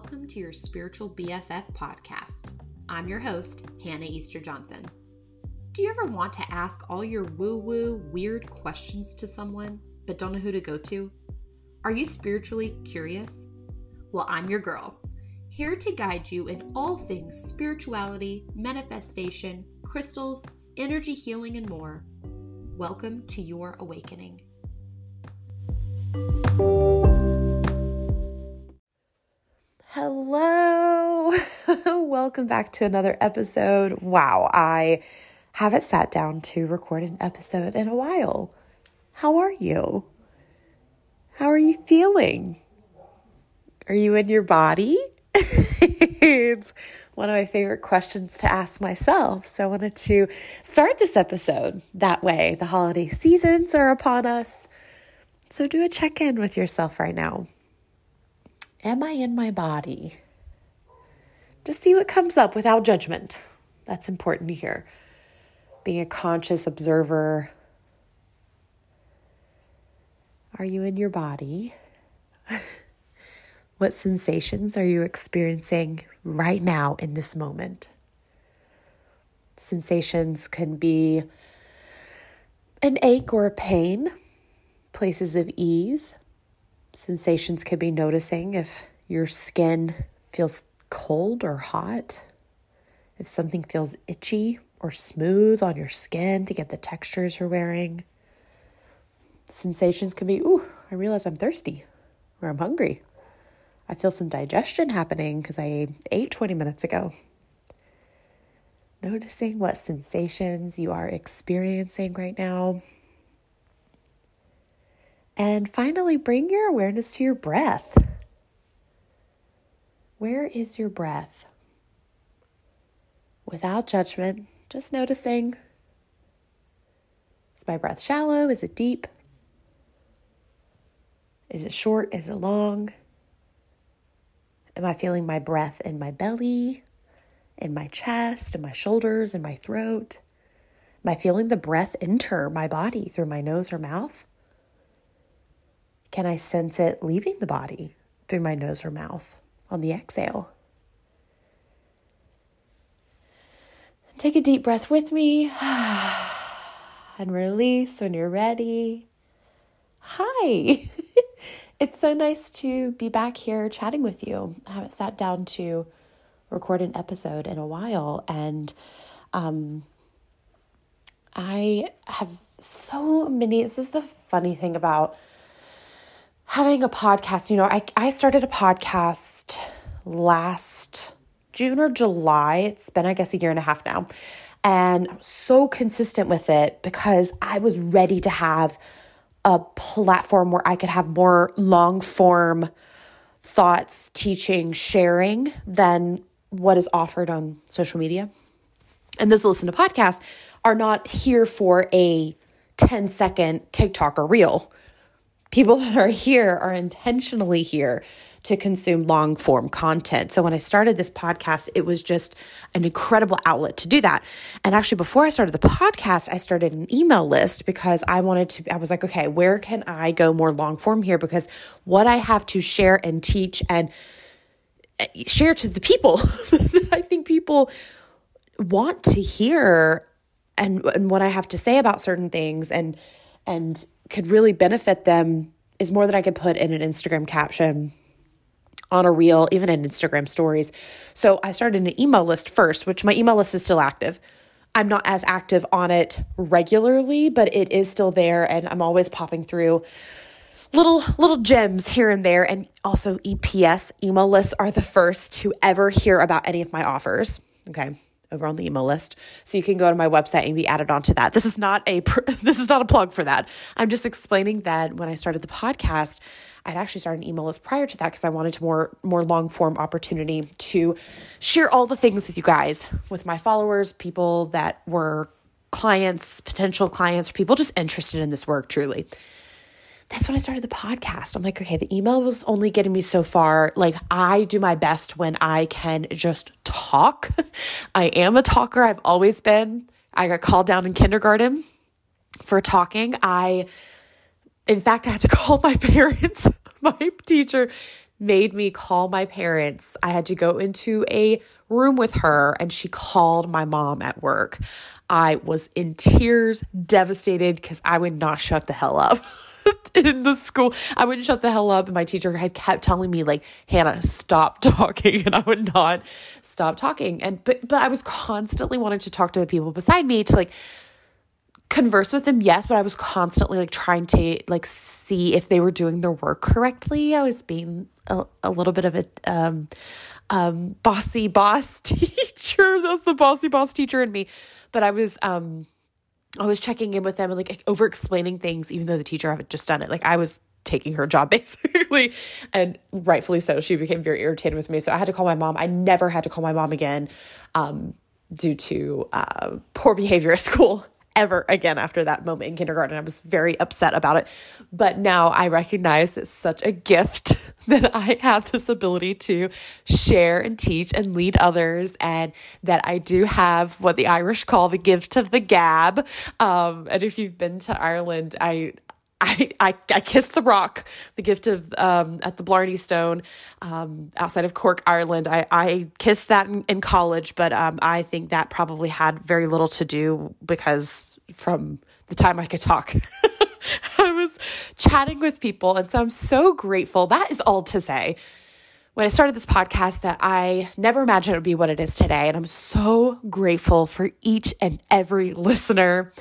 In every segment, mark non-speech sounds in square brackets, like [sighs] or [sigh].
Welcome to your Spiritual BFF podcast. I'm your host, Hannah Easter Johnson. Do you ever want to ask all your woo woo, weird questions to someone, but don't know who to go to? Are you spiritually curious? Well, I'm your girl, here to guide you in all things spirituality, manifestation, crystals, energy healing, and more. Welcome to your awakening. Hello. [laughs] Welcome back to another episode. Wow, I haven't sat down to record an episode in a while. How are you? How are you feeling? Are you in your body? [laughs] it's one of my favorite questions to ask myself. So I wanted to start this episode that way. The holiday seasons are upon us. So do a check in with yourself right now. Am I in my body? Just see what comes up without judgment. That's important here. Being a conscious observer. Are you in your body? [laughs] what sensations are you experiencing right now in this moment? Sensations can be an ache or a pain, places of ease sensations could be noticing if your skin feels cold or hot, if something feels itchy or smooth on your skin to get the textures you're wearing. Sensations can be, ooh, I realize I'm thirsty or I'm hungry. I feel some digestion happening because I ate 20 minutes ago. Noticing what sensations you are experiencing right now. And finally, bring your awareness to your breath. Where is your breath? Without judgment, just noticing is my breath shallow? Is it deep? Is it short? Is it long? Am I feeling my breath in my belly, in my chest, in my shoulders, in my throat? Am I feeling the breath enter my body through my nose or mouth? Can I sense it leaving the body through my nose or mouth on the exhale? Take a deep breath with me [sighs] and release when you're ready. Hi, [laughs] it's so nice to be back here chatting with you. I haven't sat down to record an episode in a while, and um, I have so many. This is the funny thing about having a podcast, you know, I, I started a podcast last June or July. It's been, I guess, a year and a half now. And I'm so consistent with it because I was ready to have a platform where I could have more long form thoughts, teaching, sharing than what is offered on social media. And those who listen to podcasts are not here for a 10 second TikTok or reel people that are here are intentionally here to consume long form content. So when I started this podcast, it was just an incredible outlet to do that. And actually, before I started the podcast, I started an email list because I wanted to, I was like, okay, where can I go more long form here? Because what I have to share and teach and eh, share to the people, [laughs] that I think people want to hear and, and what I have to say about certain things and, and could really benefit them is more than I could put in an Instagram caption on a reel, even in Instagram stories. So I started an email list first, which my email list is still active. I'm not as active on it regularly, but it is still there and I'm always popping through little little gems here and there and also EPS email lists are the first to ever hear about any of my offers. Okay over on the email list. So you can go to my website and be added onto that. This is not a [laughs] this is not a plug for that. I'm just explaining that when I started the podcast, I'd actually started an email list prior to that because I wanted more more long form opportunity to share all the things with you guys, with my followers, people that were clients, potential clients, people just interested in this work truly that's when I started the podcast. I'm like, okay, the email was only getting me so far. Like, I do my best when I can just talk. [laughs] I am a talker, I've always been. I got called down in kindergarten for talking. I, in fact, I had to [laughs] call my [laughs] parents, my teacher, made me call my parents. I had to go into a room with her and she called my mom at work. I was in tears, devastated because I would not shut the hell up. [laughs] in the school. I wouldn't shut the hell up. And my teacher had kept telling me, like, Hannah, stop [laughs] talking. And I would not stop talking. And but but I was constantly wanting to talk to the people beside me to like converse with them, yes, but I was constantly like trying to like see if they were doing their work correctly. I was being a, a little bit of a um um bossy boss [laughs] teacher. That's the bossy boss teacher in me. But I was um I was checking in with them and like over explaining things, even though the teacher had just done it. Like I was taking her job [laughs] basically, and rightfully so. She became very irritated with me, so I had to call my mom. I never had to call my mom again, um, due to uh, poor behavior at school ever again after that moment in kindergarten. I was very upset about it. But now I recognize it's such a gift [laughs] that I have this ability to share and teach and lead others, and that I do have what the Irish call the gift of the gab. Um, and if you've been to Ireland, I I, I, I kissed the rock, the gift of um, at the Blarney Stone um, outside of Cork, Ireland. I, I kissed that in, in college, but um, I think that probably had very little to do because from the time I could talk, [laughs] I was chatting with people. And so I'm so grateful. That is all to say. When I started this podcast, that I never imagined it would be what it is today. And I'm so grateful for each and every listener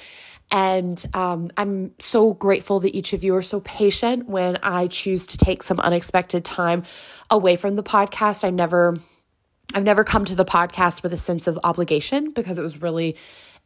and um, I'm so grateful that each of you are so patient when I choose to take some unexpected time away from the podcast. I never, I've never come to the podcast with a sense of obligation because it was really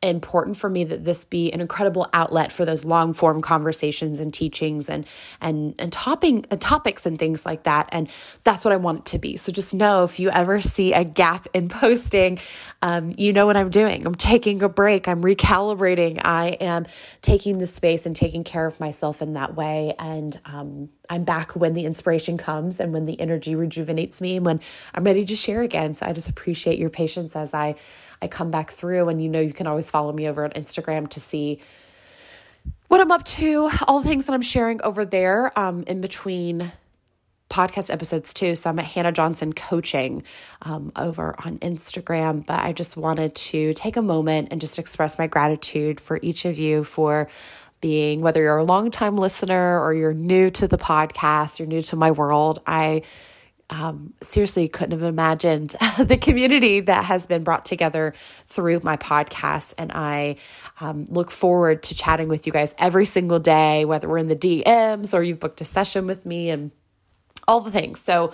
important for me that this be an incredible outlet for those long form conversations and teachings and and and topping uh, topics and things like that. And that's what I want it to be. So just know if you ever see a gap in [laughs] posting um, you know what I'm doing. I'm taking a break. I'm recalibrating. I am taking the space and taking care of myself in that way. And um, I'm back when the inspiration comes and when the energy rejuvenates me and when I'm ready to share again so I just appreciate your patience as I I come back through. And you know, you can always follow me over on Instagram to see what I'm up to, all the things that I'm sharing over there um, in between podcast episodes too. So I'm at Hannah Johnson Coaching um, over on Instagram. But I just wanted to take a moment and just express my gratitude for each of you for being, whether you're a longtime listener or you're new to the podcast, you're new to my world. I um, seriously couldn't have imagined [laughs] the community that has been brought together through my podcast. And I um, look forward to chatting with you guys every single day, whether we're in the DMs or you've booked a session with me and all the things. So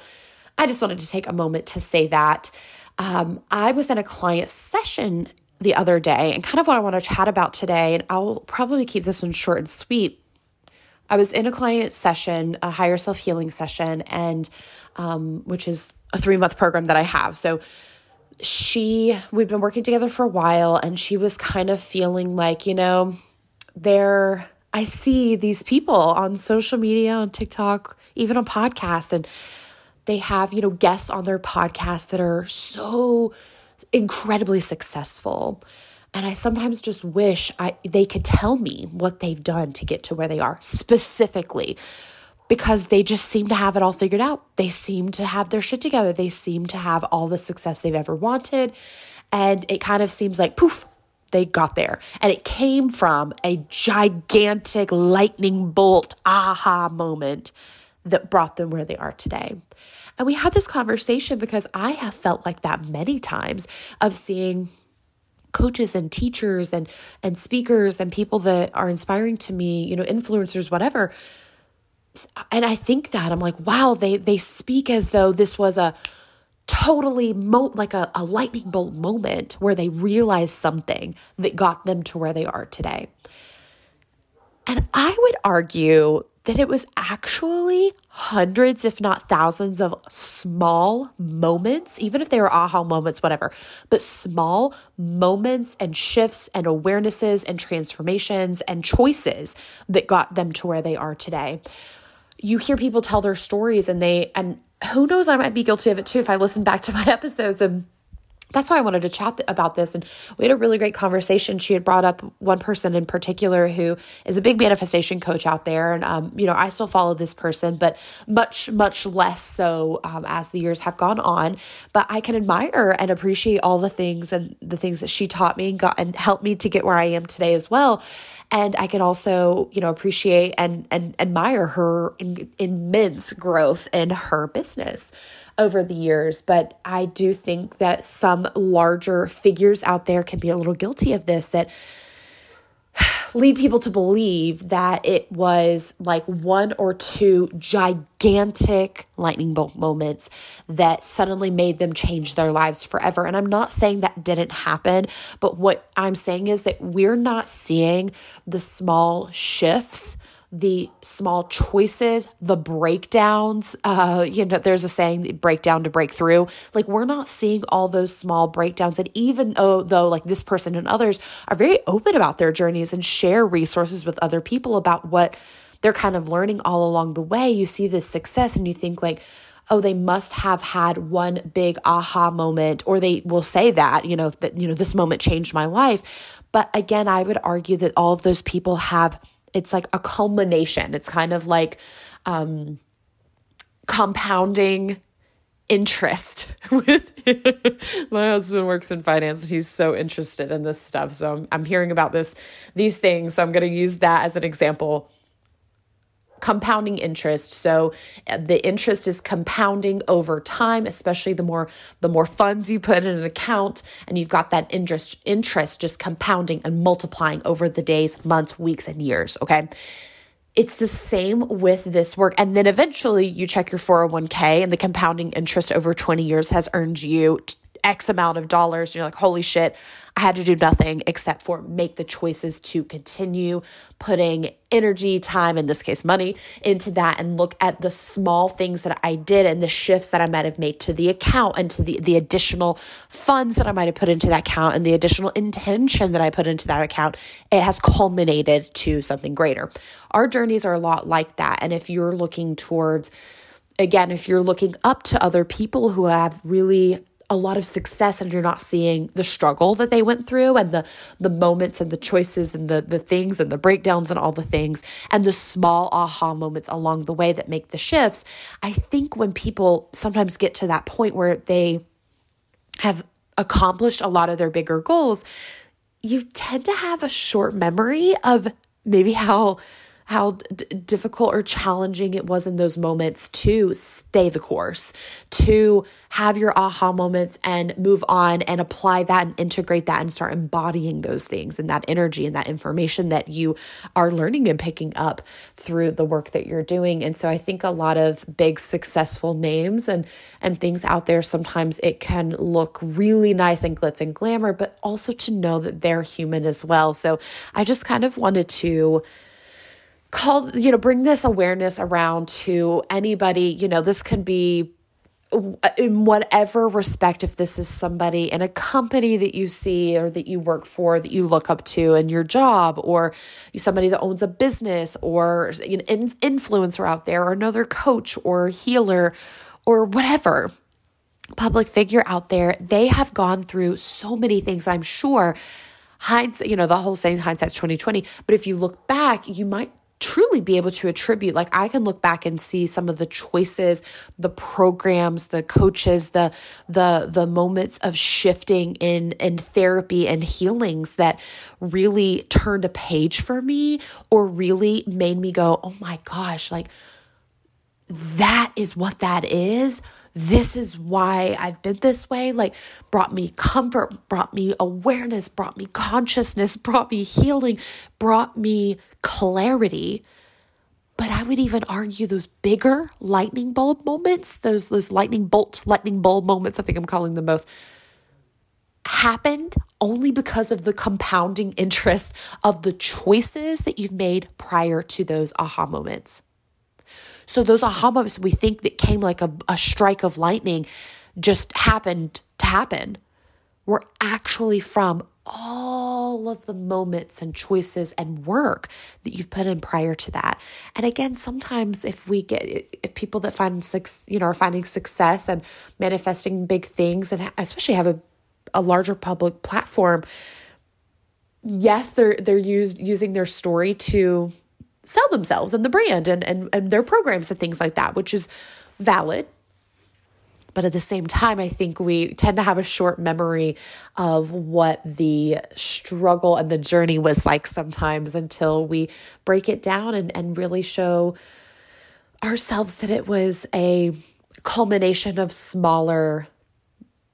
I just wanted to take a moment to say that. Um, I was in a client session the other day, and kind of what I want to chat about today, and I'll probably keep this one short and sweet. I was in a client session, a higher self healing session, and um, which is a three month program that I have. So she, we've been working together for a while, and she was kind of feeling like, you know, there, I see these people on social media, on TikTok, even on podcasts, and they have, you know, guests on their podcast that are so incredibly successful. And I sometimes just wish I they could tell me what they've done to get to where they are specifically because they just seem to have it all figured out. They seem to have their shit together. They seem to have all the success they've ever wanted. And it kind of seems like poof, they got there. And it came from a gigantic lightning bolt aha moment that brought them where they are today. And we had this conversation because I have felt like that many times of seeing coaches and teachers and and speakers and people that are inspiring to me, you know, influencers whatever and I think that I'm like, wow, they they speak as though this was a totally mo- like a, a lightning bolt moment where they realized something that got them to where they are today. And I would argue that it was actually hundreds, if not thousands, of small moments, even if they were aha moments, whatever, but small moments and shifts and awarenesses and transformations and choices that got them to where they are today. You hear people tell their stories and they and who knows I might be guilty of it too if I listen back to my [laughs] episodes and that's why I wanted to chat about this. And we had a really great conversation. She had brought up one person in particular who is a big manifestation coach out there. And, um, you know, I still follow this person, but much, much less so um, as the years have gone on. But I can admire and appreciate all the things and the things that she taught me and got and helped me to get where I am today as well. And I can also, you know, appreciate and, and admire her in, immense growth in her business over the years, but I do think that some larger figures out there can be a little guilty of this that [sighs] lead people to believe that it was like one or two gigantic lightning bolt moments that suddenly made them change their lives forever. And I'm not saying that didn't happen, but what I'm saying is that we're not seeing the small shifts the small choices, the breakdowns. Uh, you know, there's a saying, breakdown to break through. Like we're not seeing all those small breakdowns. And even though, though, like this person and others are very open about their journeys and share resources with other people about what they're kind of learning all along the way, you see this success and you think like, oh they must have had one big aha moment or they will say that you know that you know this moment changed my life but again i would argue that all of those people have it's like a culmination. It's kind of like um, compounding interest [laughs] with [laughs] my husband works in finance. And he's so interested in this stuff. So I'm, I'm hearing about this these things. So i'm going to use that as an example compounding interest. So uh, the interest is compounding over time especially the more the more funds you put in an account and you've got that interest interest just compounding and multiplying over the days months weeks and years okay? It's the same with this work. And then eventually you check your 401k and the compounding interest over 20 years has earned you x amount of dollars you're like holy shit I had to do nothing except for make the choices to continue putting energy, time, in this case, money into that and look at the small things that I did and the shifts that I might have made to the account and to the, the additional funds that I might have put into that account and the additional intention that I put into that account. It has culminated to something greater. Our journeys are a lot like that. And if you're looking towards, again, if you're looking up to other people who have really a lot of success and you're not seeing the struggle that they went through and the the moments and the choices and the the things and the breakdowns and all the things and the small aha moments along the way that make the shifts. I think when people sometimes get to that point where they have accomplished a lot of their bigger goals you tend to have a short memory of maybe how how d- difficult or challenging it was in those moments to stay the course, to have your aha moments and move on and apply that and integrate that and start embodying those things and that energy and that information that you are learning and picking up through the work that you're doing. And so I think a lot of big successful names and and things out there sometimes it can look really nice and glitz and glamour, but also to know that they're human as well. So I just kind of wanted to call you know bring this awareness around to anybody you know this can be in whatever respect if this is somebody in a company that you see or that you work for that you look up to in your job or somebody that owns a business or an influencer out there or another coach or healer or whatever. Public figure out there they have gone through so many things. I'm sure hindsight you know the whole saying hindsight's 2020 but if you look back you might truly be able to attribute like i can look back and see some of the choices the programs the coaches the the the moments of shifting in in therapy and healings that really turned a page for me or really made me go oh my gosh like that is what that is this is why I've been this way, like brought me comfort, brought me awareness, brought me consciousness, [laughs] brought me healing, brought me clarity. But I would even argue those bigger lightning bulb moments, those those lightning bolt, lightning bulb moments, I think I'm calling them both, happened only because of the compounding interest of the choices that you've made prior to those aha moments. So those aha moments we think that came like a, a strike of lightning just happened to happen were actually from all of the moments and choices and work that you've put in prior to that. And again, sometimes if we get if people that find success, you know, are finding success and manifesting big things and especially have a a larger public platform, yes, they're they're used using their story to sell themselves and the brand and, and and their programs and things like that, which is valid. But at the same time, I think we tend to have a short memory of what the struggle and the journey was like sometimes until we break it down and, and really show ourselves that it was a culmination of smaller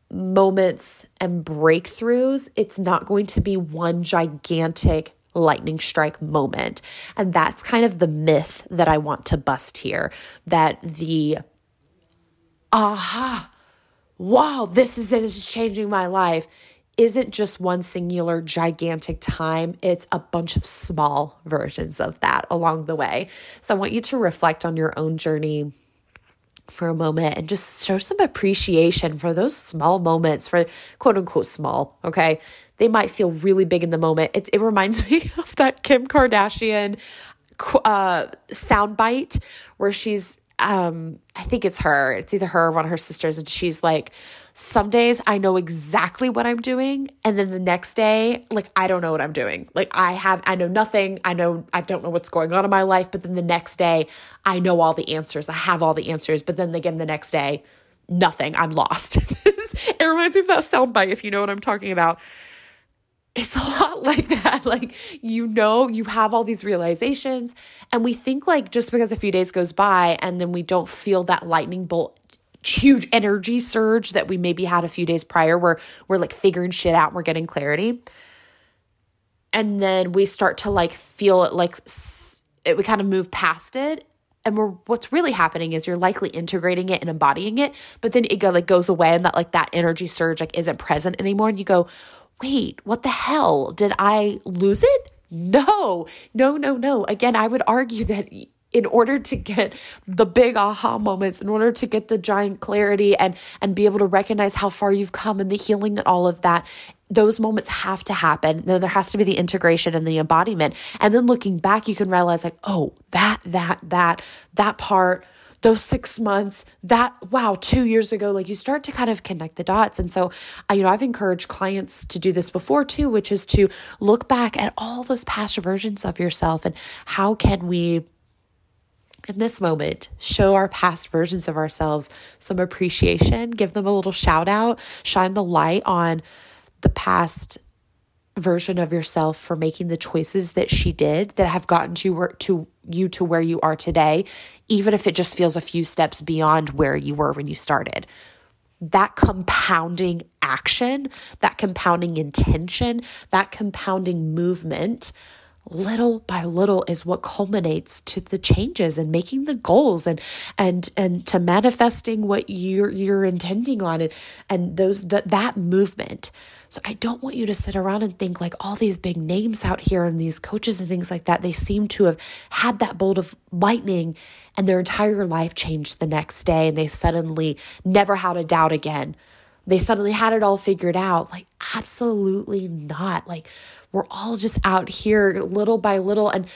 moments and breakthroughs. It's not going to be one gigantic lightning strike moment. And that's kind of the myth that I want to bust here that the aha, wow, this is it, this is changing my life isn't just one singular gigantic time, it's a bunch of small versions of that along the way. So I want you to reflect on your own journey for a moment and just show some appreciation for those small moments, for quote unquote small, okay? They might feel really big in the moment. It, it reminds [laughs] me of that Kim Kardashian uh, soundbite where she's, um, I think it's her, it's either her or one of her sisters, and she's like, some days I know exactly what I'm doing. And then the next day, like, I don't know what I'm doing. Like, I have, I know nothing. I know, I don't know what's going on in my life. But then the next day, I know all the answers. I have all the answers. But then again, the next day, nothing. I'm lost. [laughs] it reminds me of that soundbite, if you know what I'm talking about. It's [laughs] a lot like that. Like, you know, you have all these realizations, and we think like just because a few days goes by and then we don't feel that lightning bolt huge energy surge that we maybe had a few days prior where we're like figuring shit out, and we're getting clarity. And then we start to like feel it like it, we kind of move past it and we're what's really happening is you're likely integrating it and embodying it but then it go, like goes away and that like that energy surge like isn't present anymore and you go wait what the hell? Did i lose it? No no no no. Again i would argue that in order to get the big aha moments in order to get the giant clarity and and be able to recognize how far you've come and the healing and all of that those moments have to happen. Then there has to be the integration and the embodiment. And then looking back you can realize like oh that that that that part those six months, that, wow, two years ago, like you start to kind of connect the dots. And so, I, you know, I've encouraged clients to do this before too, which is to look back at all those past versions of yourself and how can we in this moment, show our past versions of ourselves some appreciation, give them a little shout out, shine the light on the past version of yourself for making the choices that she did that have gotten to to you to where you are today, even if it just feels a few steps beyond where you were when you started. That compounding action, that compounding intention, that compounding movement little by little is what culminates to the changes and making the goals and and and to manifesting what you're you're intending on and and those that that movement. So i don't want you to sit around and think like all these big names out here and these coaches and things like that they seem to have had that bolt of lightning and their entire life changed the next day and they suddenly never had a doubt again they suddenly had it all figured out like absolutely not like we're all just out here little by little. And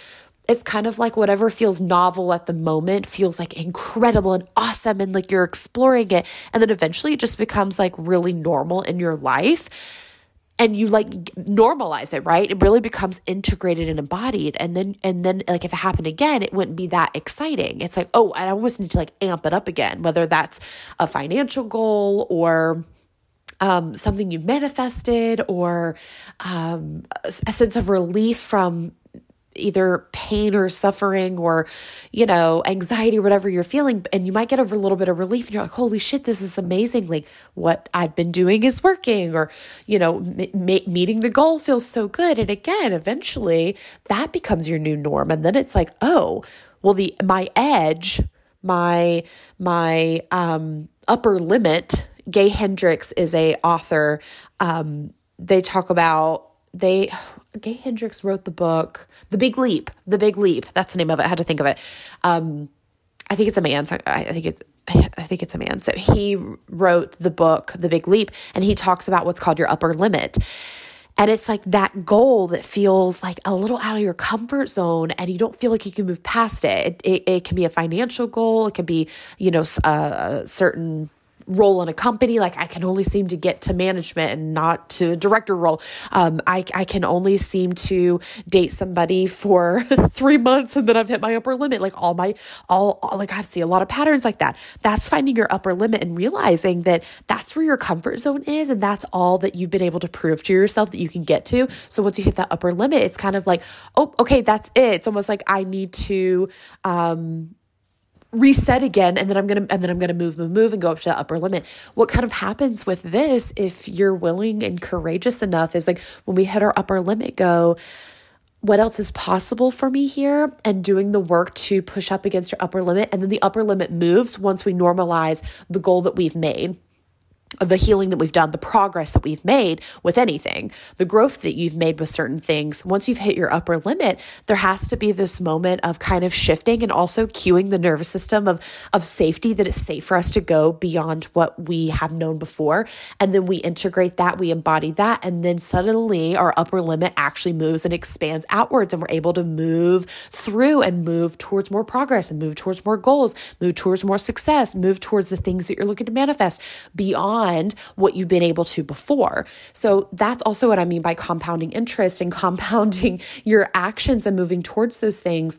it's kind of like whatever feels novel at the moment feels like incredible and awesome and like you're exploring it. And then eventually it just becomes like really normal in your life. And you like normalize it, right? It really becomes integrated and embodied. And then, and then, like, if it happened again, it wouldn't be that exciting. It's like, oh, I almost need to like amp it up again, whether that's a financial goal or, um, something you manifested or um, a sense of relief from either pain or suffering or you know anxiety whatever you're feeling. And you might get a little bit of relief and you're like holy shit this is amazing. Like what i've been doing is working or you know m- meeting the goal feels so good. And again eventually that becomes your new norm. And then it's like oh well the my edge my my um upper limit Gay Hendricks is a author. Um, they talk about they Gay Hendricks wrote the book The Big Leap. The Big Leap. That's the name of it. I had to think of it. Um, I think it's a man. So I, think it's I think it's a man. So he wrote the book The Big Leap, and he talks about what's called your upper limit. And it's like that goal that feels like a little out of your comfort zone and you don't feel like you can move past it. It, it, it can be a financial goal. It can be, you know, a, a certain role in a company. Like I can only seem to get to management and not to a director role. Um, I, I can only seem to date somebody for [laughs] three months and then I've hit my upper limit. Like all my, all, all like I see a lot of patterns like that. That's finding your upper limit and realizing that that's where your comfort zone is. And that's all that you've been able to prove to yourself that you can get to. So once you hit that upper limit, it's kind of like, oh, okay, that's it. It's almost like I need to, um, reset again and then I'm going to and then I'm going to move move move and go up to the upper limit. What kind of happens with this if you're willing and courageous enough is like when we hit our upper limit go what else is possible for me here and doing the work to push up against your upper limit and then the upper limit moves once we normalize the goal that we've made the healing that we've done, the progress that we've made with anything, the growth that you've made with certain things, once you've hit your upper limit, there has to be this moment of kind of shifting and also cueing the nervous system of, of safety that it's safe for us to go beyond what we have known before. And then we integrate that, we embody that, and then suddenly our upper limit actually moves and expands outwards, and we're able to move through and move towards more progress and move towards more goals, move towards more success, move towards the things that you're looking to manifest beyond beyond what you've been able to before. So that's also what I mean by compounding interest and [laughs] compounding your actions and moving towards those things.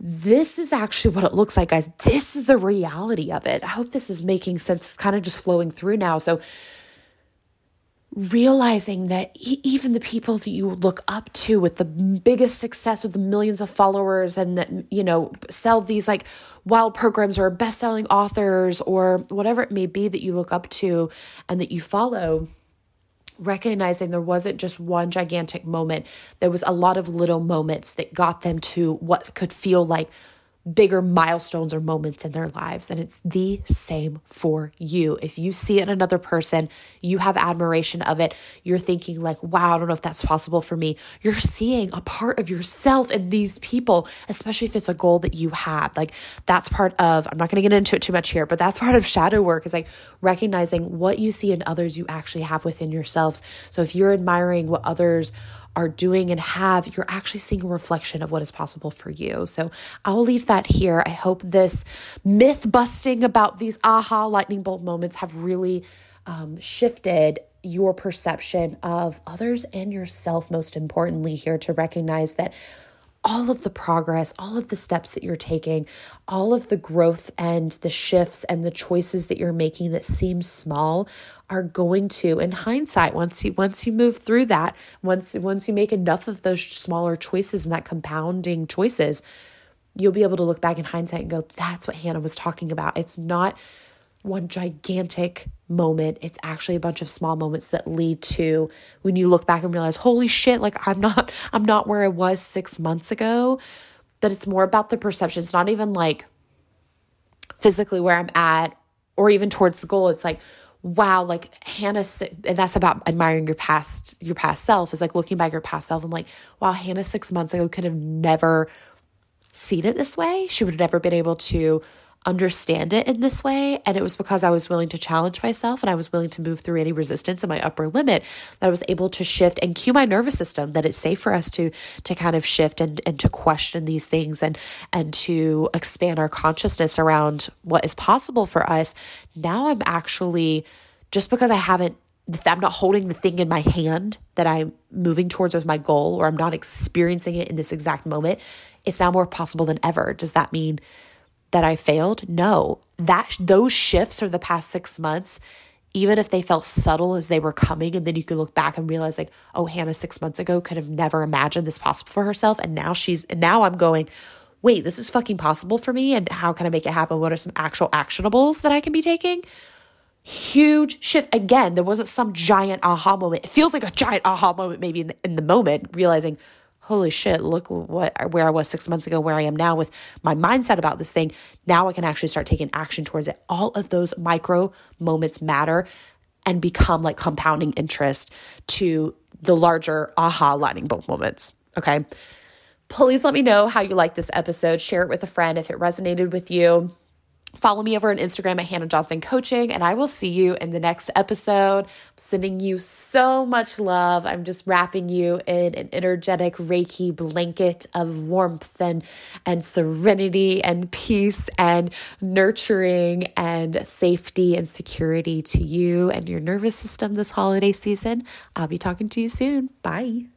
This is actually what it looks like, guys. This is the reality of it. I hope this is making sense. It's kind of just flowing through now. So, realizing that even the people that you look up to with the biggest success with the millions of followers and that you know sell these like wild programs or best-selling authors or whatever it may be that you look up to and that you follow recognizing there wasn't just one gigantic moment. There was a lot of little moments that got them to what could feel like bigger milestones or moments in their lives. And it's the same for you. If you see it in another person, you have admiration of it. You're thinking, like, wow, I don't know if that's possible for me. You're seeing a part of yourself in these people, especially if it's a goal that you have. Like, that's part of, I'm not going to get into it too much here, but that's part of shadow work is like recognizing what you see in others you actually have within yourselves. So if you're admiring what others are doing and have, you're actually seeing a reflection of what is possible for you. So I'll leave that here. I hope this myth busting about these aha lightning bolt moments have really um, shifted your perception of others and yourself, most importantly, here to recognize that all of the progress, all of the steps that you're taking, all of the growth and the shifts and the choices that you're making that seem small are going to in hindsight once you once you move through that, once once you make enough of those smaller choices and that compounding choices, you'll be able to look back in hindsight and go that's what Hannah was talking about. It's not one gigantic moment. It's actually a bunch of small moments that lead to when you look back and realize, holy shit, like I'm not, [laughs] I'm not where I was six months ago. That it's more about the perception. It's not even like physically where I'm at or even towards the goal. It's like, wow, like Hannah, and that's about admiring your past, your past self is like looking back at your past self. I'm like, wow, Hannah six months ago could have never seen it this way. She would have never been able to understand it in this way. And it was because I was willing to challenge myself and I was willing to move through any resistance in my upper limit that I was able to shift and cue my nervous system that it's safe for us to to kind of shift and, and to question these things and and to expand our consciousness around what is possible for us. Now I'm actually just because I haven't I'm not holding the thing in my hand that I'm moving towards with my goal, or I'm not experiencing it in this exact moment, it's now more possible than ever. Does that mean that I failed? No. That those shifts are the past 6 months even if they felt subtle as they were coming and then you could look back and realize like oh hannah six months ago could have never imagined this possible for herself and now she's and now i'm going wait this is fucking possible for me and how can i make it happen what are some actual actionables that i can be taking huge shift again there wasn't some giant aha moment it feels like a giant aha moment maybe in the, in the moment realizing holy shit, look what where I was six months ago, where I am now with my mindset about this thing. Now I can actually start taking action towards it. All of those micro moments matter and become like compounding interest to the larger aha lightning bolt moments. Okay. Please let me know how you like this episode. Share it with a friend if it resonated with you Follow me over on Instagram at Hannah Johnson Coaching, and I will see you in the next episode. I'm sending you so much love. I'm just wrapping you in an energetic Reiki blanket of warmth and, and serenity and peace and nurturing and safety and security to you and your nervous system this holiday season. I'll be talking to you soon. Bye.